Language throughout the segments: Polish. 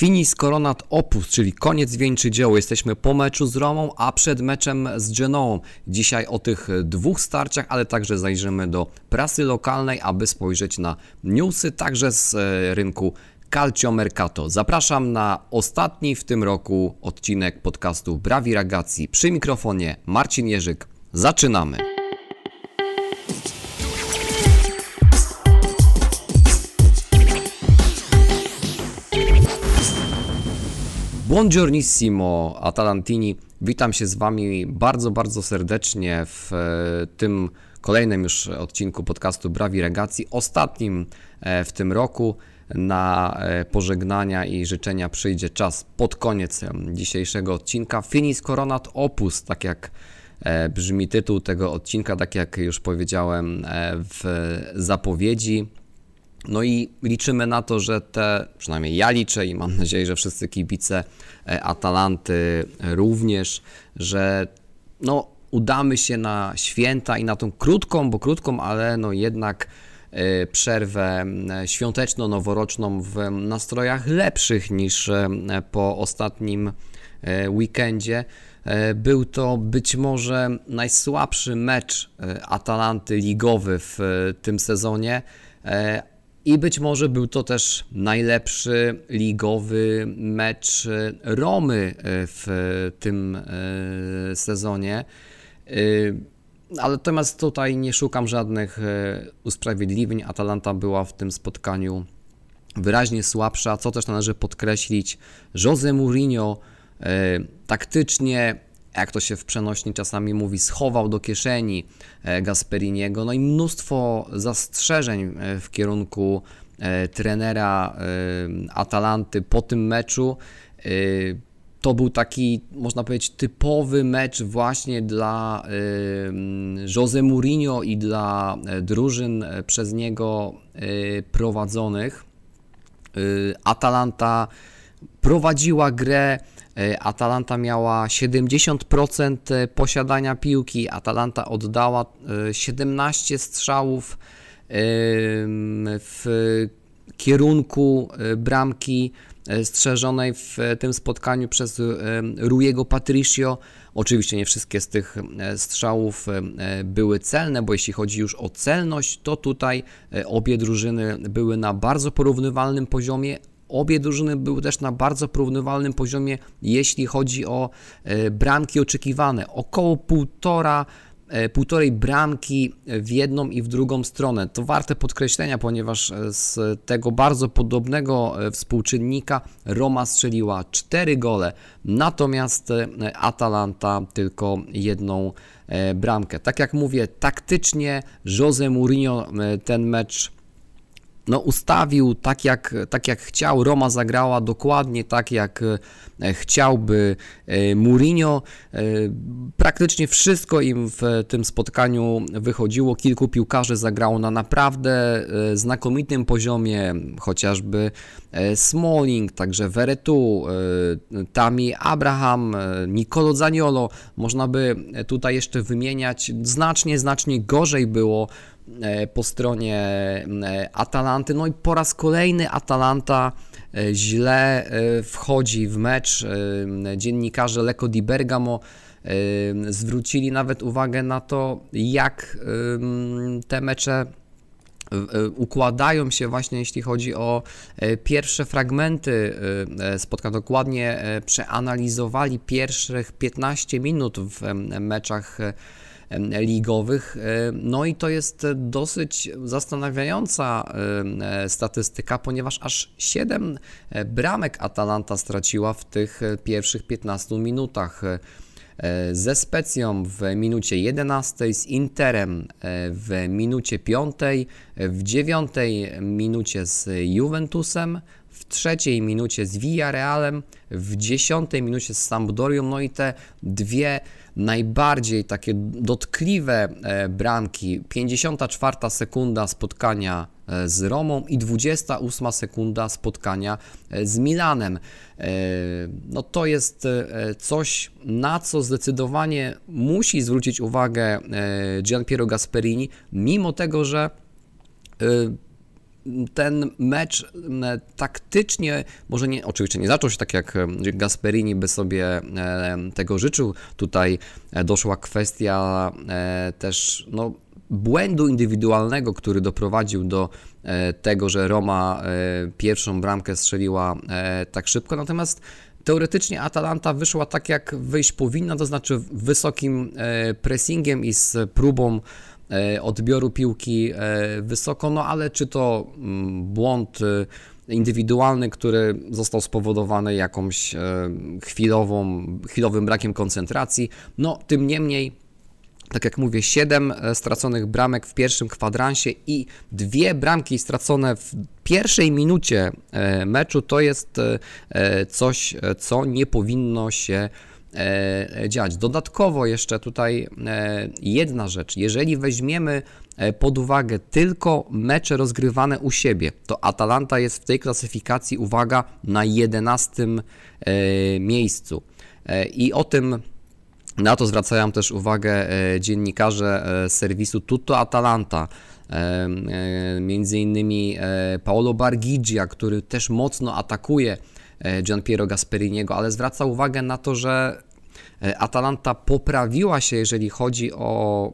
Finis Coronat Opus, czyli koniec wieńczy dzieło. Jesteśmy po meczu z Romą, a przed meczem z Genoą. Dzisiaj o tych dwóch starciach, ale także zajrzymy do prasy lokalnej, aby spojrzeć na newsy także z e, rynku Calcio Mercato. Zapraszam na ostatni w tym roku odcinek podcastu Brawi Ragazzi. Przy mikrofonie Marcin Jerzyk. Zaczynamy! Buongiornissimo Atalantini, witam się z Wami bardzo, bardzo serdecznie w e, tym kolejnym już odcinku podcastu Brawi Regacji, ostatnim e, w tym roku. Na e, pożegnania i życzenia przyjdzie czas pod koniec dzisiejszego odcinka. Finis Coronat Opus, tak jak brzmi tytuł tego odcinka, tak jak już powiedziałem w zapowiedzi. No i liczymy na to, że te, przynajmniej ja liczę i mam nadzieję, że wszyscy kibice e, Atalanty również, że no, udamy się na święta i na tą krótką, bo krótką, ale no jednak e, przerwę świąteczno-noworoczną w nastrojach lepszych niż e, po ostatnim weekendzie. Był to być może najsłabszy mecz Atalanty ligowy w tym sezonie, i być może był to też najlepszy ligowy mecz Romy e, w tym e, sezonie. E, ale natomiast tutaj nie szukam żadnych usprawiedliwień. Atalanta była w tym spotkaniu wyraźnie słabsza, co też należy podkreślić. Jose Mourinho taktycznie jak to się w przenośni czasami mówi, schował do kieszeni e, Gasperiniego. No i mnóstwo zastrzeżeń e, w kierunku e, trenera Atalanty po tym meczu. To był taki, można powiedzieć, typowy mecz właśnie dla Jose Mourinho i dla drużyn przez niego prowadzonych. Atalanta prowadziła grę, E, Atalanta miała 70% e, posiadania piłki, Atalanta oddała 17 e, strzałów w kierunku bramki strzeżonej w tym spotkaniu przez Rujego Patricio. Oczywiście nie wszystkie z tych strzałów były celne, bo jeśli chodzi już o celność, to tutaj obie drużyny były na bardzo porównywalnym poziomie, Obie drużyny były też na bardzo porównywalnym poziomie, jeśli chodzi o e, bramki oczekiwane. Około półtora e, półtorej bramki w jedną i w drugą stronę. To warte podkreślenia, ponieważ e, z tego bardzo podobnego współczynnika Roma strzeliła 4 gole, natomiast Atalanta tylko jedną bramkę. Tak jak mówię, taktycznie Jose Mourinho ten mecz no, ustawił tak jak, tak jak chciał. Roma zagrała dokładnie tak jak e, chciałby e, Mourinho. E, praktycznie wszystko im w tym spotkaniu wychodziło. Kilku piłkarzy zagrało na naprawdę znakomitym poziomie, chociażby Smalling, także Veretu, Tami Abraham, Nicolo Zaniolo. Można by tutaj jeszcze wymieniać. Znacznie, znacznie gorzej było po stronie e, Atalanty. No i po raz kolejny Atalanta e, źle wchodzi w mecz. Dziennikarze Lecco di Bergamo zwrócili nawet uwagę na to, jak te mecze układają się właśnie jeśli chodzi o pierwsze fragmenty spotkań. Dokładnie przeanalizowali pierwszych 15 minut w meczach ligowych. E, no i to jest dosyć zastanawiająca e, statystyka, ponieważ aż 7 e, bramek Atalanta straciła w tych pierwszych 15 minutach ze Specją w minucie 11, z Interem w minucie 5, w 9 minucie z Juventusem, w trzeciej minucie z Villarrealem, w dziesiątej minucie z Sampdorią, no i te dwie najbardziej takie dotkliwe e, bramki, 54 sekunda spotkania e, z Romą i 28 sekunda spotkania e, z Milanem. No to jest coś, na co zdecydowanie musi zwrócić uwagę Gian Piero Gasperini, mimo tego, że ten mecz taktycznie, może nie, oczywiście nie zaczął się tak jak Gasperini by sobie tego życzył. Tutaj doszła kwestia też no, błędu indywidualnego, który doprowadził do tego, że Roma pierwszą bramkę strzeliła tak szybko. Natomiast Teoretycznie Atalanta wyszła tak, jak wyjść powinna, to znaczy wysokim e, pressingiem i z próbą e, odbioru piłki e, wysoko, no ale czy to mm, błąd indywidualny, który został spowodowany jakąś chwilową, chwilowym brakiem koncentracji, no tym niemniej tak jak mówię, 7 e, straconych bramek w pierwszym kwadransie i dwie bramki stracone w pierwszej minucie e, meczu to jest e, coś, co nie powinno się dziać. Dodatkowo jeszcze tutaj jedna rzecz. Jeżeli weźmiemy pod uwagę tylko mecze rozgrywane u siebie, to Atalanta jest w tej klasyfikacji, uwaga, na 11 miejscu. I o tym na to zwracają też uwagę e, dziennikarze e, serwisu Tutto Atalanta, e, między innymi Paolo Bargigia, który też mocno atakuje Gianpiero Gasperiniego, ale zwraca uwagę na to, że Atalanta poprawiła się, jeżeli chodzi o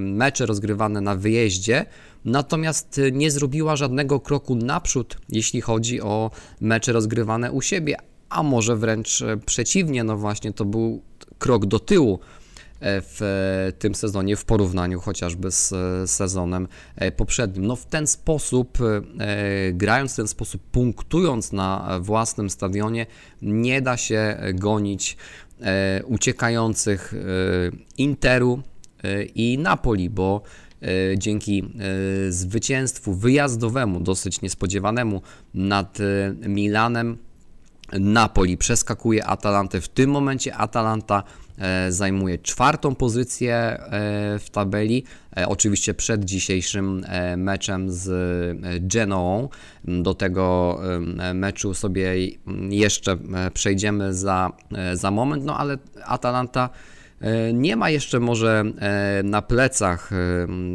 mecze rozgrywane na wyjeździe, natomiast nie zrobiła żadnego kroku naprzód, jeśli chodzi o mecze rozgrywane u siebie, a może wręcz przeciwnie, no właśnie to był krok do tyłu. e, w tym sezonie w porównaniu chociażby z e, sezonem e, poprzednim. No w ten sposób, grając w ten sposób, punktując na własnym stadionie, nie da się gonić uciekając Interu i Napoli, bo dzięki zwycięstwu wyjazdowemu, dosyć niespodziewanemu nad Milanem, Napoli przeskakuje Atalantę. W tym momencie Atalanta e, zajmuje czwartą pozycję e, w tabeli. E, oczywiście przed dzisiejszym meczem z Genoą. Do tego meczu sobie jeszcze przejdziemy za, za moment, no ale Atalanta nie ma jeszcze może na plecach,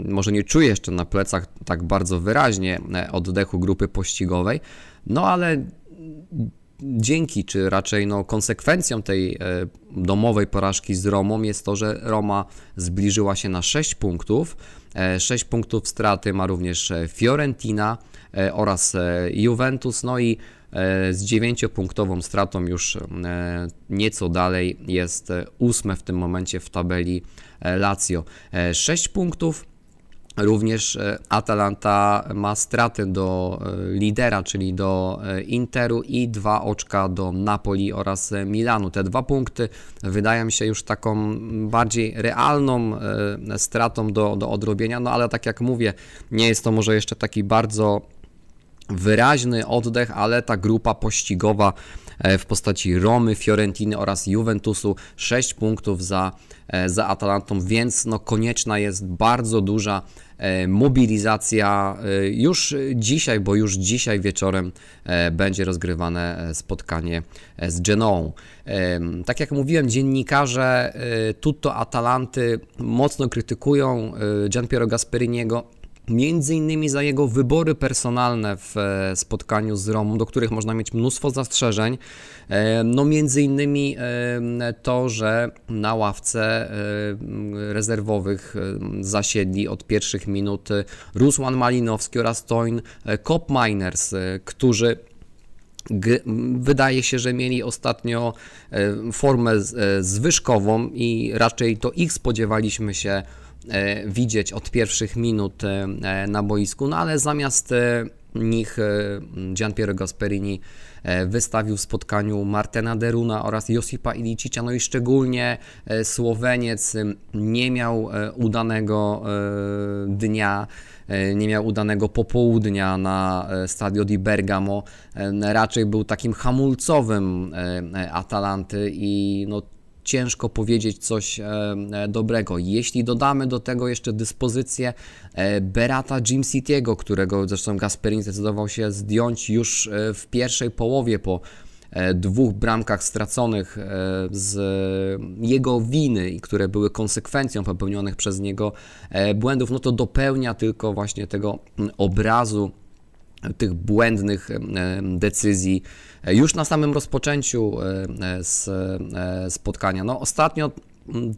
może nie czuje jeszcze na plecach tak bardzo wyraźnie oddechu grupy pościgowej, no ale dzięki, czy raczej no, konsekwencją tej e, domowej porażki z Romą jest to, że Roma zbliżyła się na 6 punktów. 6 e, punktów straty ma również e, Fiorentina oraz Juventus, no i z 9-punktową stratą już nieco dalej jest ósme w tym momencie w tabeli Lazio. 6 punktów Również e, Atalanta ma straty do e, lidera, czyli do e, Interu i dwa oczka do Napoli oraz Milanu. Te dwa punkty wydają się już taką bardziej realną stratą do, do odrobienia, no ale tak jak mówię, nie jest to może jeszcze taki bardzo wyraźny oddech, ale ta grupa pościgowa w postaci Romy, Fiorentiny oraz Juventusu 6 punktów za, za Atalantą, więc no konieczna jest bardzo duża E, mobilizacja e, już dzisiaj, bo już dzisiaj wieczorem e, będzie rozgrywane spotkanie z Genoą. Tak jak mówiłem, dziennikarze Tutto Atalanty mocno krytykują Gianpiero Gasperiniego Między innymi za jego wybory personalne w e, spotkaniu z Romą, do których można mieć mnóstwo zastrzeżeń. E, no między innymi e, to, że na ławce rezerwowych zasiedli od pierwszych minut Rusłan Malinowski oraz Toin Kopminers, którzy wydaje się, że mieli ostatnio formę zwyżkową i raczej to ich spodziewaliśmy się widzieć od pierwszych minut e, na boisku, no ale zamiast e, nich Gianpiero Gasperini wystawił w spotkaniu Martena Deruna oraz Josipa Ilicicia, no i szczególnie Słoweniec nie miał udanego dnia, nie miał udanego popołudnia na Stadio di Bergamo, raczej był takim hamulcowym Atalanty i no ciężko powiedzieć coś e, e, dobrego. Jeśli dodamy do tego jeszcze dyspozycję e, Berata Jim City'ego, którego zresztą Gasperini zdecydował się zdjąć już w pierwszej połowie po dwóch bramkach straconych z jego winy i które były konsekwencją popełnionych przez niego błędów, no to dopełnia tylko właśnie tego obrazu tych błędnych decyzji już na samym rozpoczęciu spotkania. No, ostatnio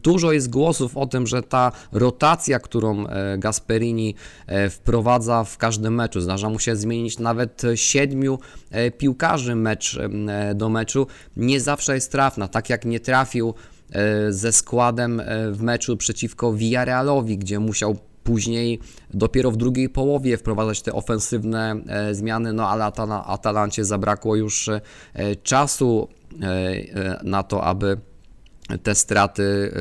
Dużo jest głosów o tym, że ta rotacja, którą e, Gasperini e, wprowadza w każdym meczu, zdarza mu się zmienić nawet siedmiu e, piłkarzy mecz do meczu, nie zawsze jest trafna. Tak jak nie trafił ze składem w meczu przeciwko Villarrealowi, gdzie musiał później dopiero w drugiej połowie wprowadzać te ofensywne zmiany, no ale Atalancie zabrakło już czasu na to, aby te straty,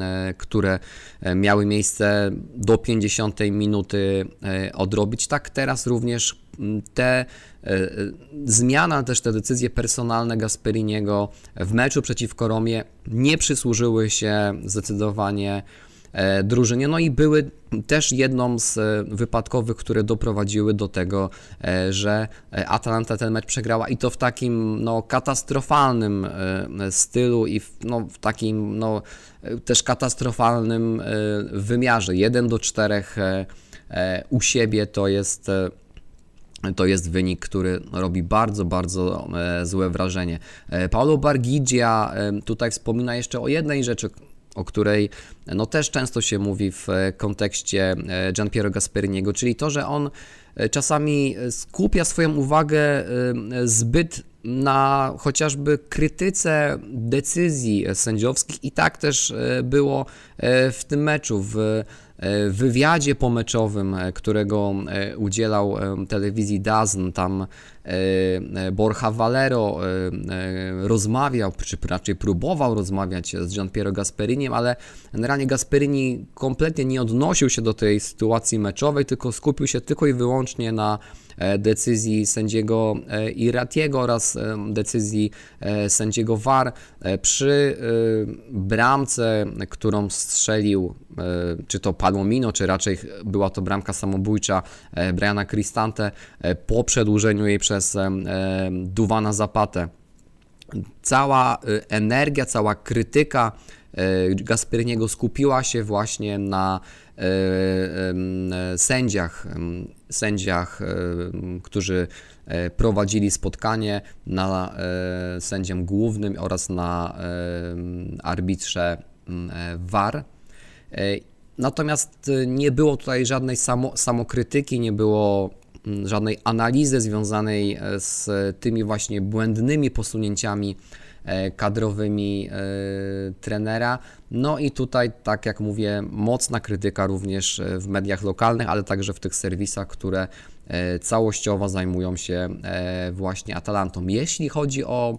e, które miały miejsce do 50 minuty e, odrobić. Tak teraz również te e, zmiana, też te decyzje personalne Gasperiniego w meczu przeciwko Romie nie przysłużyły się zdecydowanie E, drużynie. No i były też jedną z e, wypadkowych, które doprowadziły do tego, e, że Atalanta ten mecz przegrała i to w takim no, katastrofalnym stylu i w, no, w takim no, też katastrofalnym wymiarze. 1 do 4 u siebie to jest to jest wynik, który robi bardzo, bardzo złe wrażenie. Paulo Bargigia tutaj wspomina jeszcze o jednej rzeczy, o której no, też często się mówi w kontekście e, Gianpiero Gasperiniego, czyli to, że on e, czasami skupia swoją uwagę e, zbyt na chociażby krytyce decyzji sędziowskich i tak też było w tym meczu. W wywiadzie pomeczowym, którego udzielał telewizji DAZN, tam Borja Valero rozmawiał, czy raczej próbował rozmawiać z Gian Piero Gasperiniem, ale generalnie Gasperini kompletnie nie odnosił się do tej sytuacji meczowej, tylko skupił się tylko i wyłącznie na e, decyzji sędziego e, Iratiego oraz e, decyzji sędziego VAR przy bramce, którą strzelił czy to Palomino, czy raczej była to bramka samobójcza Briana Cristante po przedłużeniu jej przez Duwana Zapatę. Cała energia, cała krytyka E, Gasperiniego skupiła się właśnie na e, sędziach, sędziach, którzy e, prowadzili spotkanie, na sędziem głównym oraz na arbitrze VAR. Natomiast nie było tutaj żadnej samo, samokrytyki, nie było żadnej analizy związanej z tymi właśnie błędnymi posunięciami E, kadrowymi e, trenera. No i tutaj, tak jak mówię, mocna krytyka również e, w mediach lokalnych, ale także w tych serwisach, które całościowo zajmują się właśnie Atalantą. Jeśli chodzi o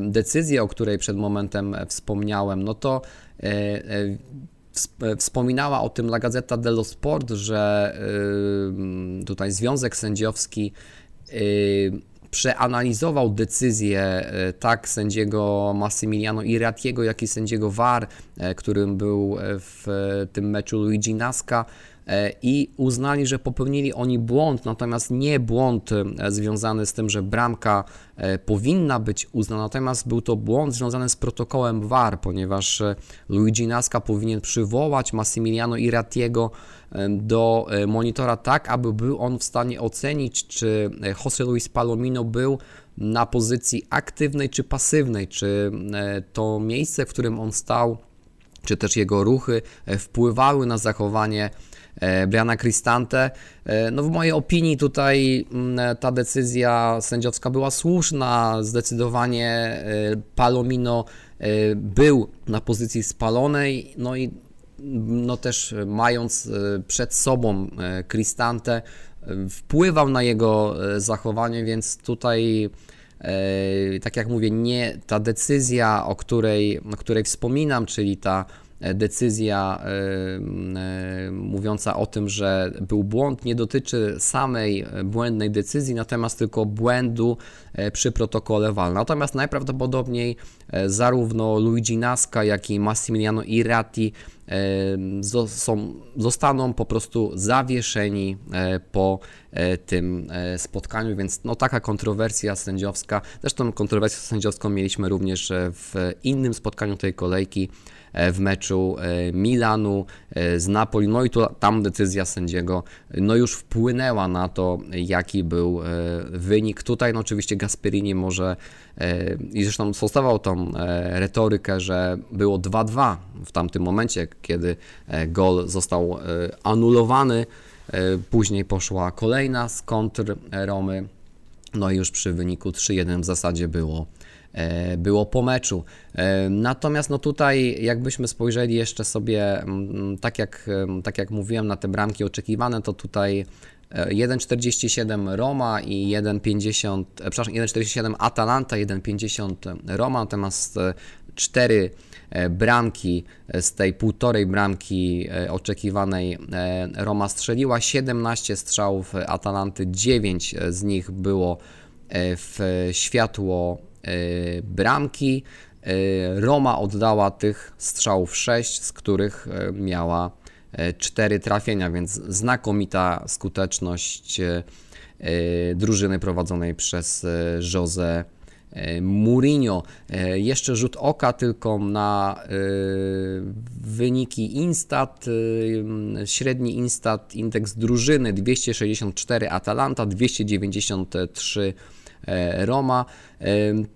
decyzję, o której przed momentem wspomniałem, no to Wspominała o tym La Gazzetta dello Sport, że tutaj Związek Sędziowski przeanalizował decyzję e, tak sędziego Massimiliano Iratiego, jak i sędziego VAR, e, którym był e, w tym meczu Luigi Nasca i uznali, że popełnili oni błąd, natomiast nie błąd związany z tym, że bramka powinna być uznana, natomiast był to błąd związany z protokołem VAR, ponieważ Luigi Nasca powinien przywołać Massimiliano Iratiego do e, monitora tak, aby był on w stanie ocenić, czy e, Jose Luis Palomino był na pozycji aktywnej czy pasywnej, czy e, to miejsce, w którym on stał, czy też jego ruchy wpływały na zachowanie Briana Cristante. No w mojej opinii tutaj mm, ta decyzja sędziowska była słuszna. Zdecydowanie Palomino był na pozycji spalonej, no i no też mając e, przed sobą e, Cristante, e, wpływał na jego zachowanie, więc tutaj tak jak mówię, nie ta decyzja, o której, o której wspominam, czyli ta decyzja mówiąca o tym, że był błąd, nie dotyczy samej błędnej decyzji, natomiast tylko błędu przy protokole WAL. Natomiast najprawdopodobniej zarówno Luigi Nasca, jak i Massimiliano Irati są, zostaną po prostu zawieszeni e, po e, tym e, spotkaniu, więc no taka kontrowersja sędziowska, zresztą kontrowersję sędziowską mieliśmy również w innym spotkaniu tej kolejki w meczu Milanu z Napoli. No i to, tam decyzja sędziego no już wpłynęła na to, jaki był wynik. Tutaj no oczywiście Gasperini może i zresztą stosował tą retorykę, że było 2-2 w tamtym momencie, kiedy gol został anulowany. Później poszła kolejna z kontr Romy. No i już przy wyniku 3-1 w zasadzie było, e, było po meczu. E, natomiast no tutaj jakbyśmy spojrzeli jeszcze sobie, mm, tak jak, tak jak mówiłem, na te bramki oczekiwane, to tutaj 1,47 e, Roma i 1,50, przepraszam, 1,47 Atalanta, 1,50 Roma, natomiast 4 bramki z tej półtorej bramki oczekiwanej Roma strzeliła, 17 strzałów Atalanty, 9 z nich było w światło bramki. Roma oddała tych strzałów 6, z których miała 4 trafienia, więc znakomita skuteczność drużyny prowadzonej przez Jose Mourinho. Jeszcze rzut oka tylko na wyniki Instat. Średni Instat, indeks drużyny 264 Atalanta, 293 Roma.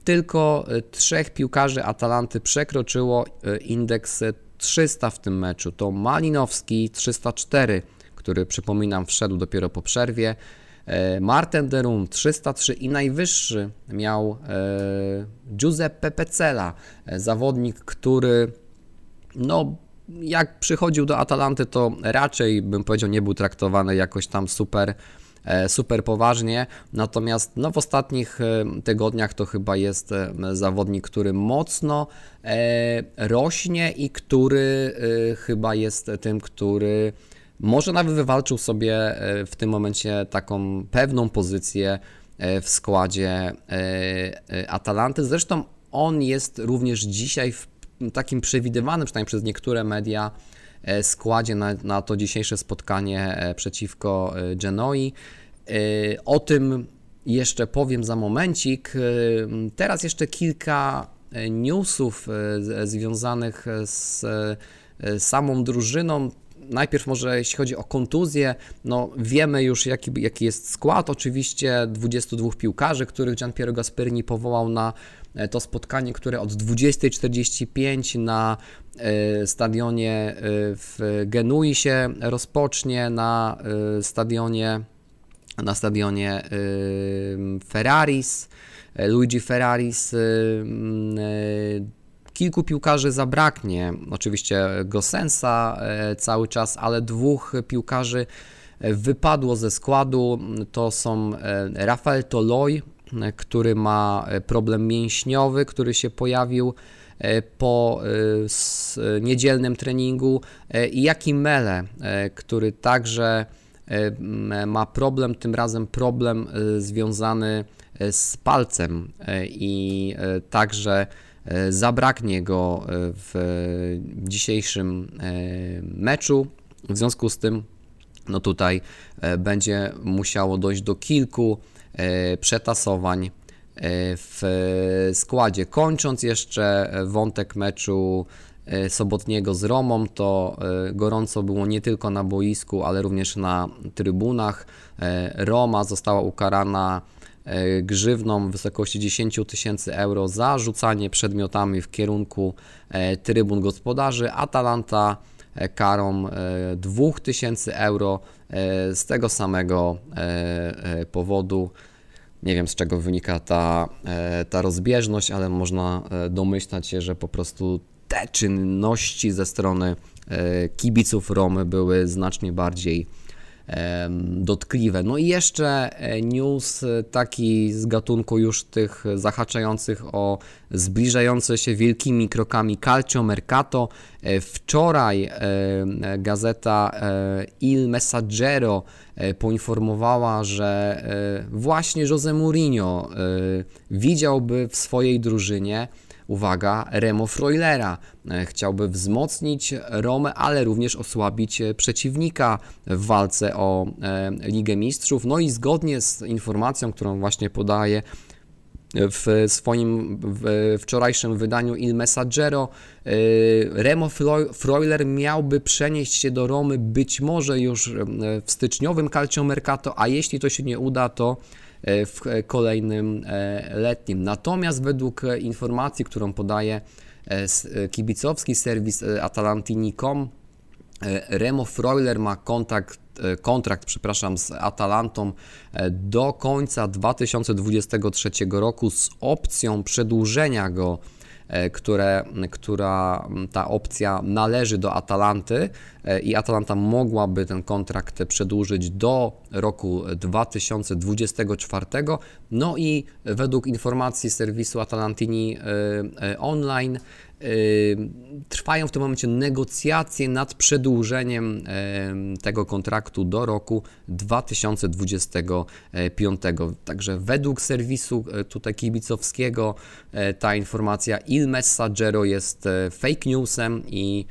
Tylko trzech piłkarzy Atalanty przekroczyło indeks 300 w tym meczu. To Malinowski 304, który przypominam wszedł dopiero po przerwie. E, Marten Derum 303 i najwyższy miał e, Giuseppe Pecela, e, zawodnik, który no jak przychodził do Atalanty, to raczej bym powiedział nie był traktowany jakoś tam super super poważnie. Natomiast no, w ostatnich tygodniach to chyba jest zawodnik, który mocno rośnie i który chyba jest tym, który może nawet wywalczył sobie e, w tym momencie taką pewną pozycję e, w składzie e, Atalanty. Zresztą on jest również dzisiaj w takim przewidywanym, przynajmniej przez niektóre media, składzie na, na to dzisiejsze spotkanie przeciwko Genoi. O tym jeszcze powiem za momencik. Teraz jeszcze kilka newsów związanych z samą drużyną najpierw może jeśli chodzi o kontuzję, no wiemy już jaki, jaki jest skład, oczywiście 22 piłkarzy, których Gian Piero Gasperini powołał na e, to spotkanie, które od 20.45 na e, stadionie e, w Genui się rozpocznie, na stadionie na stadionie Ferraris, Luigi Ferraris Kilku piłkarzy zabraknie, oczywiście Gosensa e, cały czas, ale dwóch piłkarzy e, wypadło ze składu. To są e, Rafael Toloi, który ma problem mięśniowy, który się pojawił po niedzielnym treningu i Jaki Mele, który także ma problem, tym razem problem związany z palcem i także zabraknie go e, w dzisiejszym e, meczu. W związku z tym, no tutaj będzie musiało dojść do kilku przetasowań w składzie. Kończąc jeszcze wątek meczu sobotniego z Romą, to gorąco było nie tylko na boisku, ale również na trybunach. Roma została ukarana E, grzywną w wysokości 10 tysięcy euro za rzucanie przedmiotami w kierunku e, trybun gospodarzy. Atalanta e, karą 2000 euro z tego samego powodu. Nie wiem z czego wynika ta, ta rozbieżność, ale można domyślać się, że po prostu te czynności ze strony kibiców Romy były znacznie bardziej dotkliwe. No i jeszcze e, news e, taki z gatunku już tych zahaczających o zbliżające się wielkimi krokami Calcio Mercato. E, wczoraj gazeta Il Messaggero poinformowała, że właśnie Jose Mourinho widziałby w swojej drużynie uwaga, Remo Freulera. E, chciałby wzmocnić Romę, ale również osłabić e, przeciwnika w walce o e, Ligę Mistrzów. No i zgodnie z informacją, którą właśnie podaje w swoim wczorajszym wydaniu Il Messaggero. Remo Freuler miałby przenieść się do Romy być może już w styczniowym Calciomercato, a jeśli to się nie uda, to w kolejnym letnim. Natomiast według informacji, którą podaje kibicowski serwis atalantini.com, Remo Freuler ma kontakt E, kontrakt, przepraszam, z Atalantą e, do końca 2023 roku z opcją przedłużenia go e, które, która ta opcja należy do Atalanty i Atalanta mogłaby ten kontrakt przedłużyć do roku 2024. No i według informacji serwisu Atalantini Online Trwają w tym momencie negocjacje nad przedłużeniem tego kontraktu do roku 2025. Także według serwisu e, tutaj kibicowskiego e, ta informacja Il Messaggero jest e, fake newsem i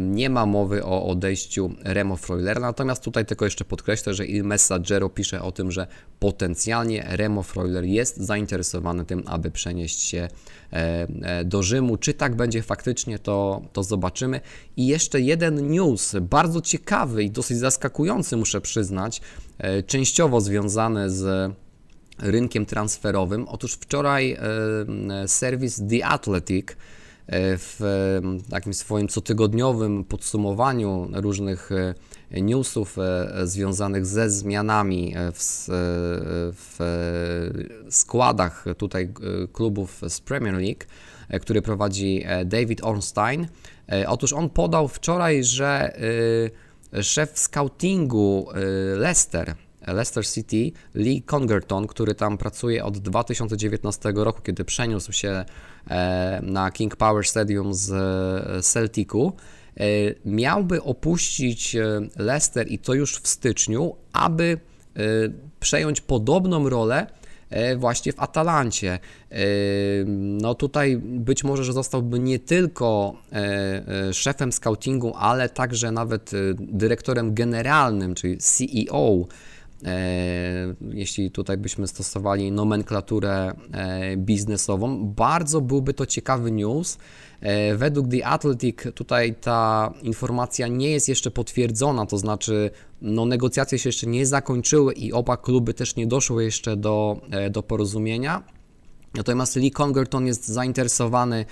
nie ma mowy o odejściu Remo Freulera, natomiast tutaj tylko jeszcze podkreślę, że Il Messaggero pisze o tym, że potencjalnie Remo Freuler jest zainteresowany tym, aby przenieść się e, e, do Rzymu. Czy tak będzie faktycznie, to, to zobaczymy. I jeszcze jeden news, bardzo ciekawy i dosyć zaskakujący, muszę przyznać, e, częściowo związany z rynkiem transferowym. Otóż wczoraj serwis The Athletic w takim swoim cotygodniowym podsumowaniu różnych e, newsów e, związanych ze zmianami e, w, w składach tutaj klubów z Premier League, który prowadzi David Ornstein. Otóż on podał wczoraj, że szef scoutingu Leicester Leicester City, Lee Congerton, który tam pracuje od 2019 roku, kiedy przeniósł się e, na King Power Stadium z e, Celticu, e, miałby opuścić Leicester i to już w styczniu, aby przejąć podobną rolę właśnie w Atalancie. No tutaj być może, że zostałby nie tylko szefem scoutingu, ale także nawet dyrektorem generalnym, czyli CEO jeśli tutaj byśmy stosowali nomenklaturę e, biznesową. Bardzo byłby to ciekawy news. E, według The Athletic tutaj ta informacja nie jest jeszcze potwierdzona, to znaczy no, negocjacje się jeszcze nie zakończyły i oba kluby też nie doszły jeszcze do, do porozumienia. Natomiast Lee Congerton jest zainteresowany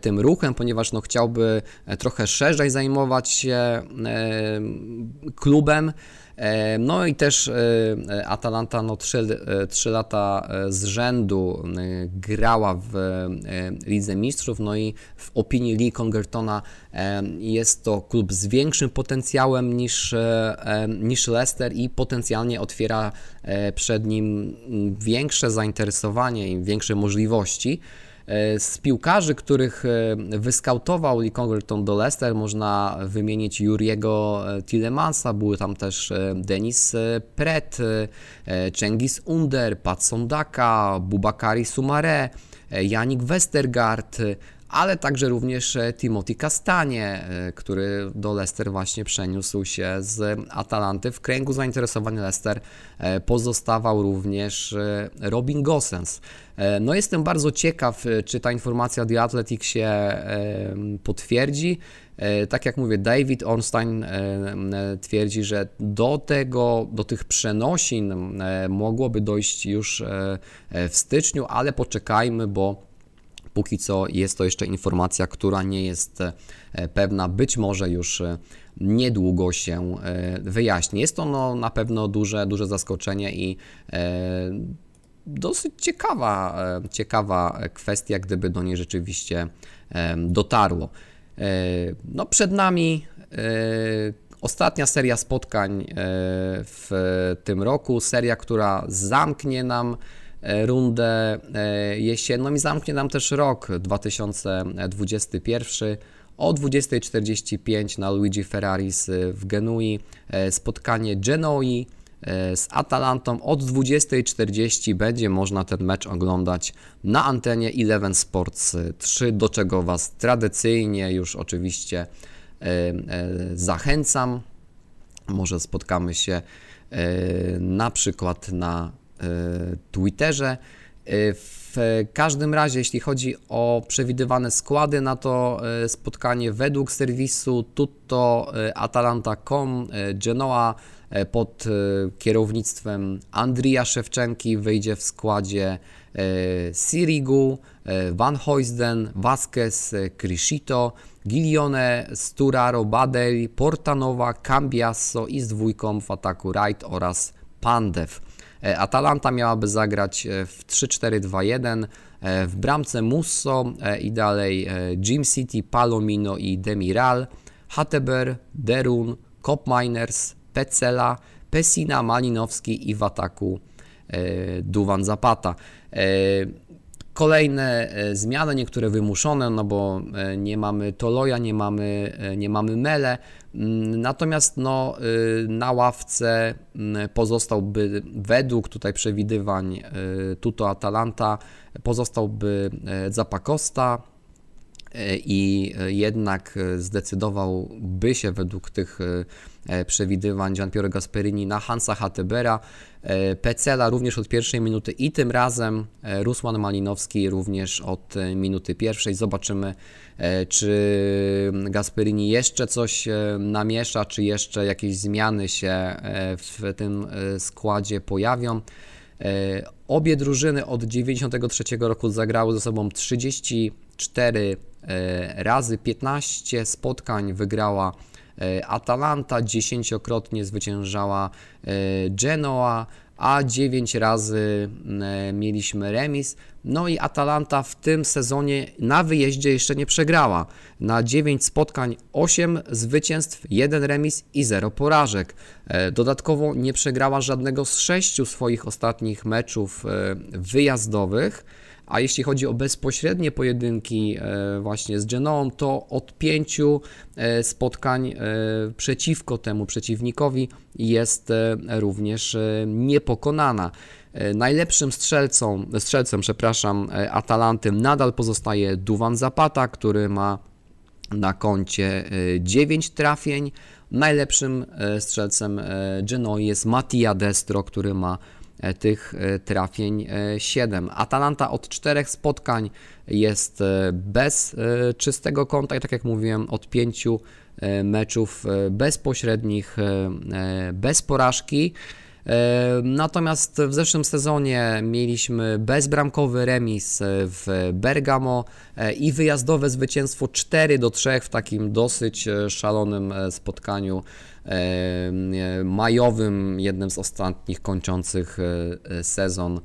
tym ruchem, ponieważ no, chciałby trochę szerzej zajmować się klubem. E, no i też e, Atalanta no, 3, 3 e, lata z rzędu grała w Lidze Mistrzów, no i w opinii Lee Congertona jest to klub z większym potencjałem niż, niż Leicester i potencjalnie otwiera przed nim większe zainteresowanie i większe możliwości. E, z piłkarzy, których e, wyskautował Lee do Leicester, można wymienić Juriego e, Tillemansa, były tam też Denis Pret, Cengiz Under, Pat Sondaka, Bubakari Sumare, Janik Westergaard, ale także również e, Timothy Castanie, e, który do Leicester właśnie przeniósł się z Atalanty. W kręgu zainteresowań Leicester e, pozostawał również Robin Gosens. No jestem bardzo ciekaw, czy ta informacja The Athletic się potwierdzi. Tak jak mówię, David Ornstein twierdzi, że do tego, do tych przenosin mogłoby dojść już w styczniu, ale poczekajmy, bo Póki co jest to jeszcze informacja, która nie jest e, pewna, być może już e, niedługo się e, wyjaśni. Jest to no, na pewno duże, duże zaskoczenie i dosyć ciekawa, ciekawa kwestia, gdyby do niej rzeczywiście dotarło. No, przed nami ostatnia seria spotkań w tym roku, seria, która zamknie nam rundę e, jesienną i zamknie nam też rok 2021. O 20.45 na Luigi Ferraris w Genui e, spotkanie Genoi z Atalantą. Od 20.40 będzie można ten mecz oglądać na antenie Eleven Sports 3, do czego Was tradycyjnie już oczywiście zachęcam. Może spotkamy się na przykład na E, Twitterze W każdym razie, jeśli chodzi o przewidywane składy na to spotkanie, według serwisu Tutto Atalanta.com Genoa pod kierownictwem Andrija Szewczenki wyjdzie w składzie Sirigu, Van Hoysden, Vasquez, Criscito, Gilione, Sturaro, Badel, Portanowa, Cambiasso i z dwójką w ataku Wright oraz Pandev. E, Atalanta miałaby zagrać e, w 3-4-2-1, e, w bramce Musso i dalej Jim City, Palomino i Demiral, Hateber, Derun, Cop Miners, Pecela, Pesina, Malinowski i w ataku Duwan Zapata. Kolejne e, zmiany, niektóre wymuszone, no bo e, nie mamy Toloja, nie mamy, e, nie mamy Mele, mm, natomiast no, na ławce mm, pozostałby według tutaj przewidywań Tuto Atalanta pozostałby Zapakosta, i jednak zdecydowałby się według tych e, przewidywań Gianpiero Gasperini na Hansa Hattebera, e, Pecela również od pierwszej minuty i tym razem e, Rusłan Malinowski również od minuty pierwszej. Zobaczymy, czy Gasperini jeszcze coś namiesza, czy jeszcze jakieś zmiany się w tym składzie pojawią. Obie drużyny od 1993 roku zagrały ze sobą 34 E, razy 15 spotkań wygrała e, Atalanta, dziesięciokrotnie zwyciężała e, Genoa, a 9 razy mieliśmy remis. No i Atalanta w tym sezonie na wyjeździe jeszcze nie przegrała. Na 9 spotkań 8 zwycięstw, 1 remis i 0 porażek. Dodatkowo nie przegrała żadnego z 6 swoich ostatnich meczów wyjazdowych. A jeśli chodzi o bezpośrednie pojedynki e, właśnie z Genoą, to od pięciu e, spotkań e, przeciwko temu przeciwnikowi jest również niepokonana. Najlepszym strzelcą, strzelcem przepraszam, Atalanty nadal pozostaje Duwan Zapata, który ma na koncie 9 trafień. Najlepszym strzelcem Genoi jest Mattia Destro, który ma tych e, trafień 7. E, Atalanta od czterech spotkań jest bez czystego konta i tak jak mówiłem, od pięciu meczów bezpośrednich, bez porażki. Natomiast w zeszłym sezonie mieliśmy bezbramkowy remis w Bergamo i wyjazdowe zwycięstwo 4 do 3 w takim dosyć szalonym spotkaniu majowym, jednym z ostatnich kończących e, e, sezon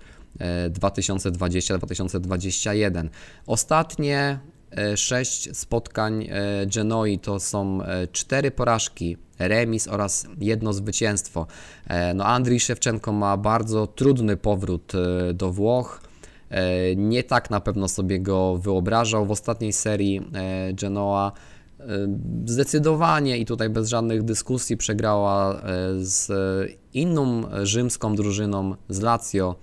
2020-2021. E, Ostatnie sześć spotkań Genoi to są cztery porażki, remis oraz jedno zwycięstwo. No Andrii Szewczenko ma bardzo trudny powrót do Włoch. Nie tak na pewno sobie go wyobrażał. W ostatniej serii Genoa zdecydowanie i tutaj bez żadnych dyskusji przegrała e, z inną rzymską drużyną z Lazio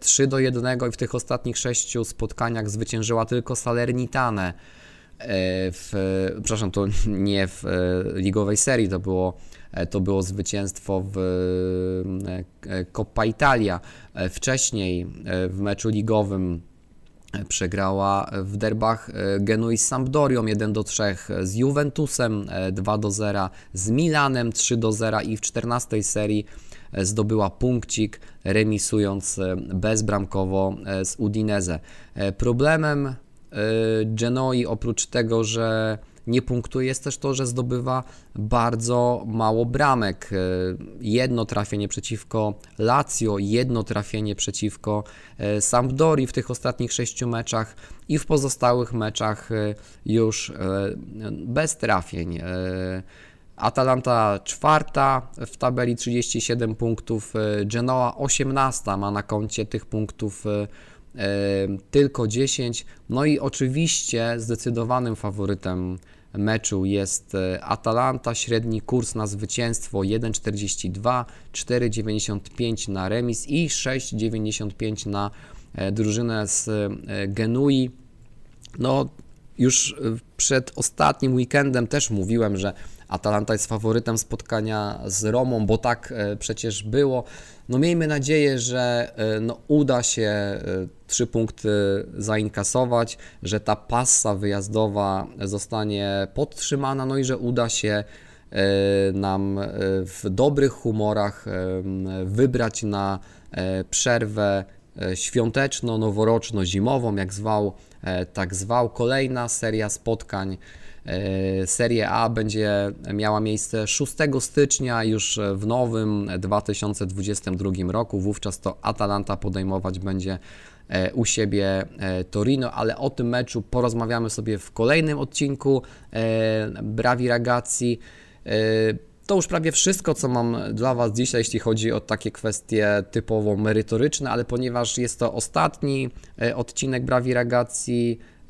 3 e, do 1 i w tych ostatnich sześciu spotkaniach zwyciężyła tylko Salernitane. E, w, przepraszam, to nie w ligowej serii, to było, to było zwycięstwo w Coppa Italia. Wcześniej w meczu ligowym Przegrała w derbach e, Genui z Sampdorią 1 do 3, z Juventusem 2 e, do 0, z Milanem 3 do 0 i w 14 serii e, zdobyła punkcik, remisując bezbramkowo z Udinese. Problemem Genoi oprócz tego, że nie punktuje jest też to, że zdobywa bardzo mało bramek. E, jedno trafienie przeciwko Lazio, jedno trafienie przeciwko e, Sampdori w tych ostatnich sześciu meczach i w pozostałych meczach e, już bez trafień. Atalanta czwarta w tabeli 37 punktów, Genoa 18 ma na koncie tych punktów tylko 10. No i oczywiście zdecydowanym faworytem meczu jest e, Atalanta, średni kurs na zwycięstwo 1,42, 4,95 na remis i 6,95 na e, drużynę z e, Genui. No, już przed ostatnim weekendem też mówiłem, że Atalanta jest faworytem spotkania z Romą, bo tak przecież było. No miejmy nadzieję, że no, uda się trzy punkty zainkasować, że ta passa wyjazdowa zostanie podtrzymana, no i że uda się nam w dobrych humorach wybrać na przerwę E, świąteczno-noworoczno-zimową, jak zwał, e, tak zwał. Kolejna seria spotkań. E, Serie A będzie miała miejsce 6 stycznia już w nowym 2022 roku. Wówczas to Atalanta podejmować będzie u siebie Torino, ale o tym meczu porozmawiamy sobie w kolejnym odcinku Brawi Ragazzi. To już prawie wszystko, co mam dla Was dzisiaj, jeśli chodzi o takie kwestie typowo merytoryczne, ale ponieważ jest to ostatni e, odcinek Brawi Ragazzi e,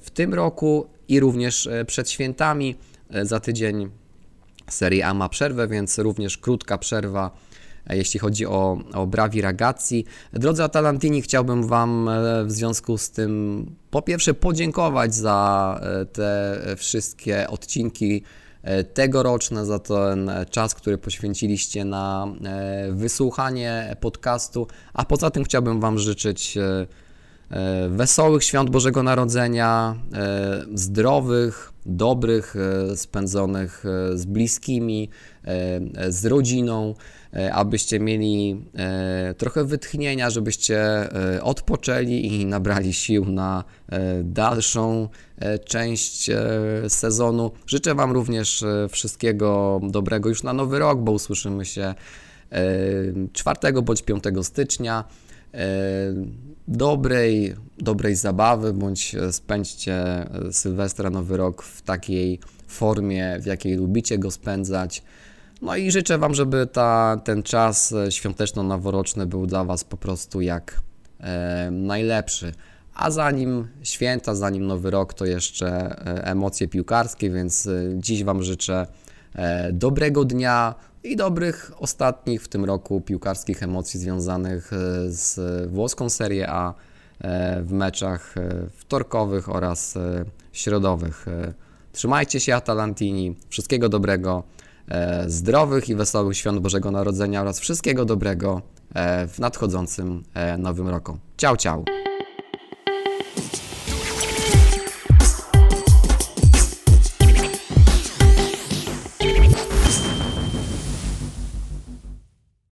w tym roku i również e, przed świętami, za tydzień serii A ma przerwę, więc również krótka przerwa jeśli chodzi o, o Brawi Ragazzi. Drodzy Atalantini, chciałbym Wam w związku z tym po pierwsze podziękować za te wszystkie odcinki E, tegoroczne, za ten czas, który poświęciliście na e, wysłuchanie podcastu. A poza tym chciałbym Wam życzyć e, wesołych świąt Bożego Narodzenia, zdrowych, dobrych, spędzonych z bliskimi, z rodziną, abyście mieli trochę wytchnienia, żebyście odpoczęli i nabrali sił na dalszą część sezonu. Życzę Wam również wszystkiego dobrego już na nowy rok, bo usłyszymy się 4 bądź 5 stycznia dobrej, dobrej zabawy, bądź spędźcie Sylwestra, Nowy Rok w takiej formie, w jakiej lubicie go spędzać. No i życzę Wam, żeby ta, ten czas świąteczno-noworoczny był dla Was po prostu jak e, najlepszy. A zanim święta, zanim Nowy Rok, to jeszcze e, emocje piłkarskie, więc e, dziś Wam życzę e, dobrego dnia, i dobrych ostatnich w tym roku piłkarskich emocji związanych e, z włoską Serie A e, w meczach e, wtorkowych oraz środowych. Trzymajcie się Atalantini, wszystkiego dobrego, zdrowych i wesołych świąt Bożego Narodzenia oraz wszystkiego dobrego w nadchodzącym nowym roku. Ciao, ciao!